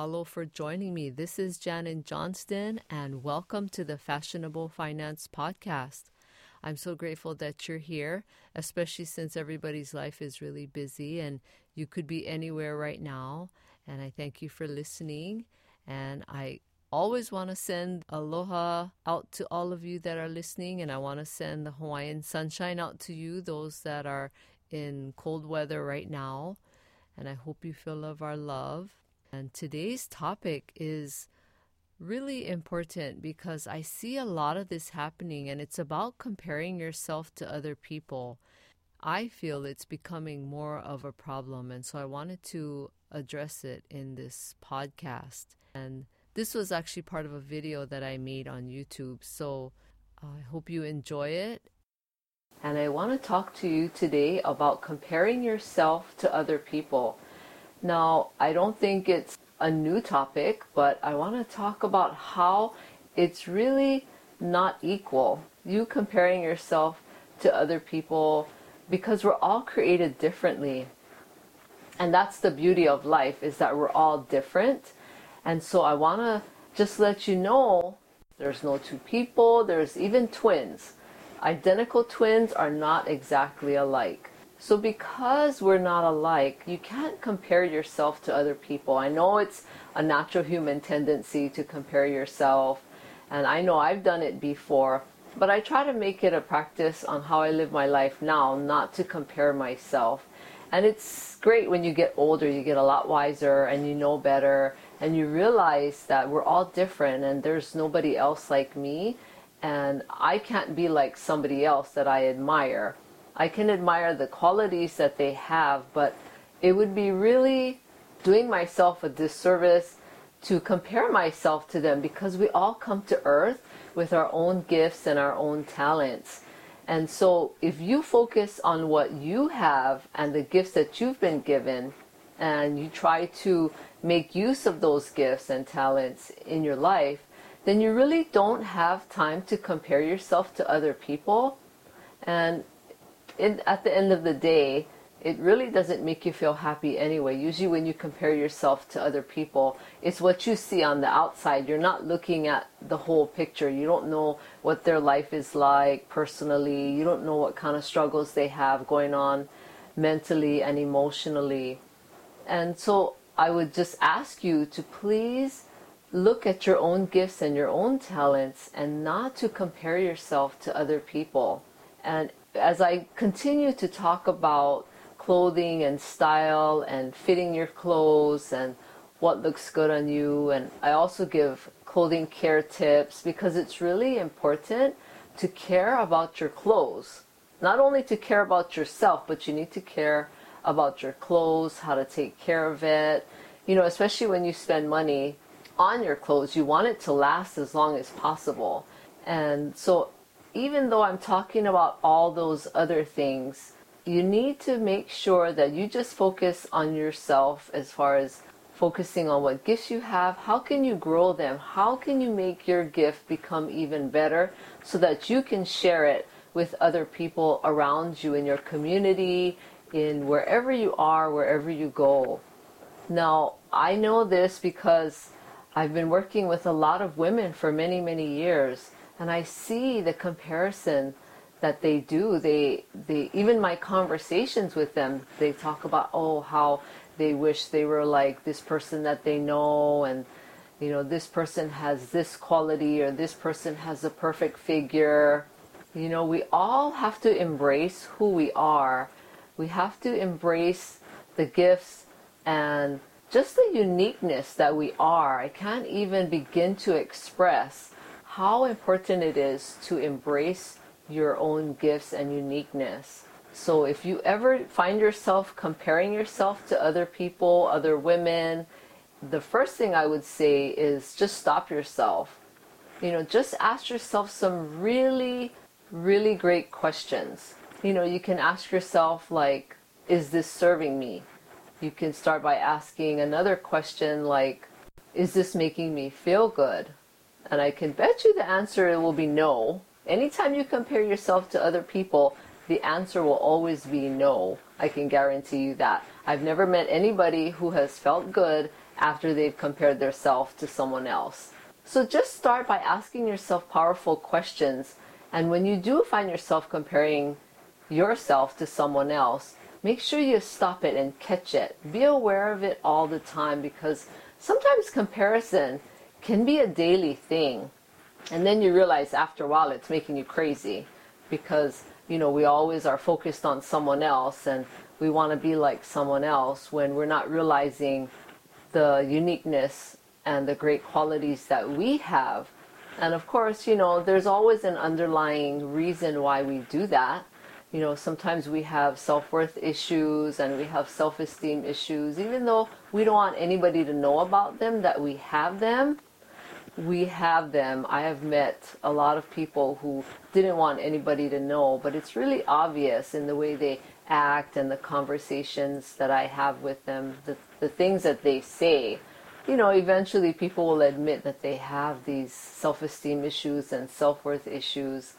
mahalo for joining me. This is Janet Johnston, and welcome to the Fashionable Finance Podcast. I'm so grateful that you're here, especially since everybody's life is really busy and you could be anywhere right now. And I thank you for listening. And I always want to send aloha out to all of you that are listening. And I want to send the Hawaiian sunshine out to you, those that are in cold weather right now. And I hope you feel of our love. And today's topic is really important because I see a lot of this happening, and it's about comparing yourself to other people. I feel it's becoming more of a problem, and so I wanted to address it in this podcast. And this was actually part of a video that I made on YouTube, so I hope you enjoy it. And I want to talk to you today about comparing yourself to other people. Now, I don't think it's a new topic, but I want to talk about how it's really not equal. You comparing yourself to other people because we're all created differently. And that's the beauty of life is that we're all different. And so I want to just let you know there's no two people, there's even twins. Identical twins are not exactly alike. So, because we're not alike, you can't compare yourself to other people. I know it's a natural human tendency to compare yourself, and I know I've done it before, but I try to make it a practice on how I live my life now, not to compare myself. And it's great when you get older, you get a lot wiser and you know better, and you realize that we're all different and there's nobody else like me, and I can't be like somebody else that I admire. I can admire the qualities that they have, but it would be really doing myself a disservice to compare myself to them because we all come to earth with our own gifts and our own talents. And so if you focus on what you have and the gifts that you've been given and you try to make use of those gifts and talents in your life, then you really don't have time to compare yourself to other people. And in, at the end of the day, it really doesn't make you feel happy anyway. Usually, when you compare yourself to other people, it's what you see on the outside. You're not looking at the whole picture. You don't know what their life is like personally. You don't know what kind of struggles they have going on mentally and emotionally. And so, I would just ask you to please look at your own gifts and your own talents and not to compare yourself to other people. And as I continue to talk about clothing and style and fitting your clothes and what looks good on you, and I also give clothing care tips because it's really important to care about your clothes. Not only to care about yourself, but you need to care about your clothes, how to take care of it. You know, especially when you spend money on your clothes, you want it to last as long as possible. And so even though I'm talking about all those other things, you need to make sure that you just focus on yourself as far as focusing on what gifts you have. How can you grow them? How can you make your gift become even better so that you can share it with other people around you in your community, in wherever you are, wherever you go? Now, I know this because I've been working with a lot of women for many, many years and I see the comparison that they do. They, they, even my conversations with them, they talk about, oh, how they wish they were like this person that they know, and you know, this person has this quality, or this person has a perfect figure. You know, we all have to embrace who we are. We have to embrace the gifts and just the uniqueness that we are. I can't even begin to express how important it is to embrace your own gifts and uniqueness. So if you ever find yourself comparing yourself to other people, other women, the first thing I would say is just stop yourself. You know, just ask yourself some really, really great questions. You know, you can ask yourself, like, is this serving me? You can start by asking another question, like, is this making me feel good? And I can bet you the answer will be no. Anytime you compare yourself to other people, the answer will always be no. I can guarantee you that. I've never met anybody who has felt good after they've compared themselves to someone else. So just start by asking yourself powerful questions. And when you do find yourself comparing yourself to someone else, make sure you stop it and catch it. Be aware of it all the time because sometimes comparison can be a daily thing. And then you realize after a while it's making you crazy because, you know, we always are focused on someone else and we want to be like someone else when we're not realizing the uniqueness and the great qualities that we have. And of course, you know, there's always an underlying reason why we do that. You know, sometimes we have self worth issues and we have self esteem issues, even though we don't want anybody to know about them, that we have them. We have them. I have met a lot of people who didn't want anybody to know, but it's really obvious in the way they act and the conversations that I have with them, the, the things that they say you know, eventually people will admit that they have these self esteem issues and self worth issues.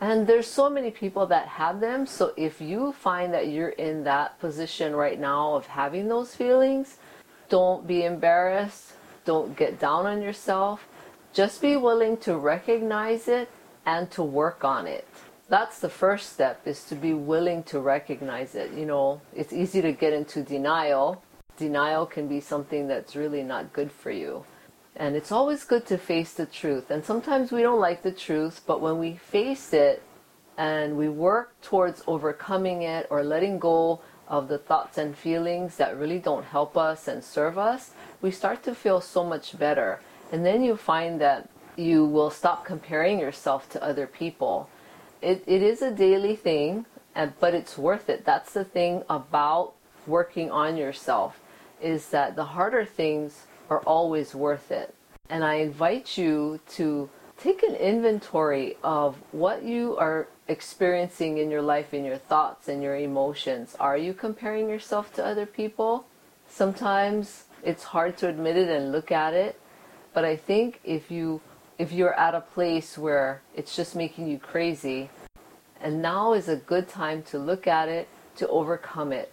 And there's so many people that have them. So if you find that you're in that position right now of having those feelings, don't be embarrassed. Don't get down on yourself. Just be willing to recognize it and to work on it. That's the first step is to be willing to recognize it. You know, it's easy to get into denial denial can be something that's really not good for you. And it's always good to face the truth. And sometimes we don't like the truth, but when we face it and we work towards overcoming it or letting go of the thoughts and feelings that really don't help us and serve us, we start to feel so much better. And then you find that you will stop comparing yourself to other people. It, it is a daily thing, but it's worth it. That's the thing about working on yourself is that the harder things are always worth it. And I invite you to take an inventory of what you are experiencing in your life, in your thoughts and your emotions. Are you comparing yourself to other people? Sometimes it's hard to admit it and look at it, but I think if you if you're at a place where it's just making you crazy, and now is a good time to look at it, to overcome it.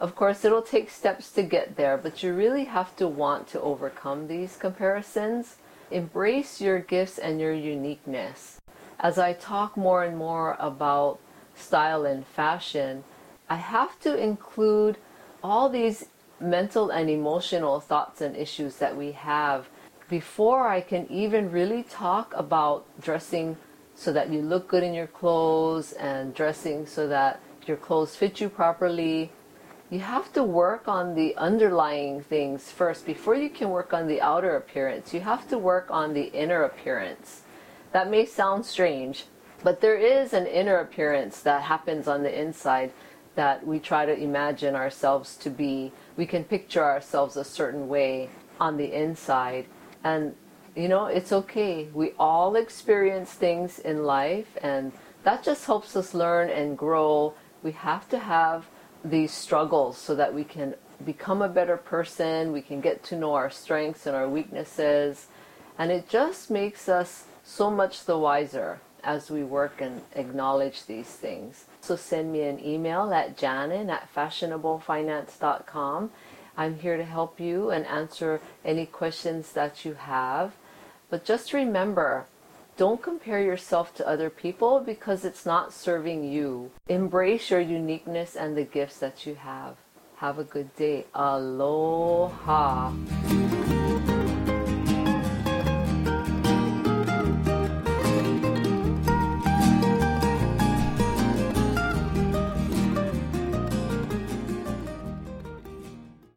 Of course, it'll take steps to get there, but you really have to want to overcome these comparisons. Embrace your gifts and your uniqueness. As I talk more and more about style and fashion, I have to include all these mental and emotional thoughts and issues that we have before I can even really talk about dressing so that you look good in your clothes and dressing so that your clothes fit you properly you have to work on the underlying things first before you can work on the outer appearance. You have to work on the inner appearance. That may sound strange, but there is an inner appearance that happens on the inside that we try to imagine ourselves to be. We can picture ourselves a certain way on the inside. And, you know, it's okay. We all experience things in life, and that just helps us learn and grow. We have to have these struggles so that we can become a better person, we can get to know our strengths and our weaknesses, and it just makes us so much the wiser as we work and acknowledge these things. So send me an email at janin at fashionablefinance.com. I'm here to help you and answer any questions that you have. But just remember, don't compare yourself to other people because it's not serving you. Embrace your uniqueness and the gifts that you have. Have a good day. Aloha.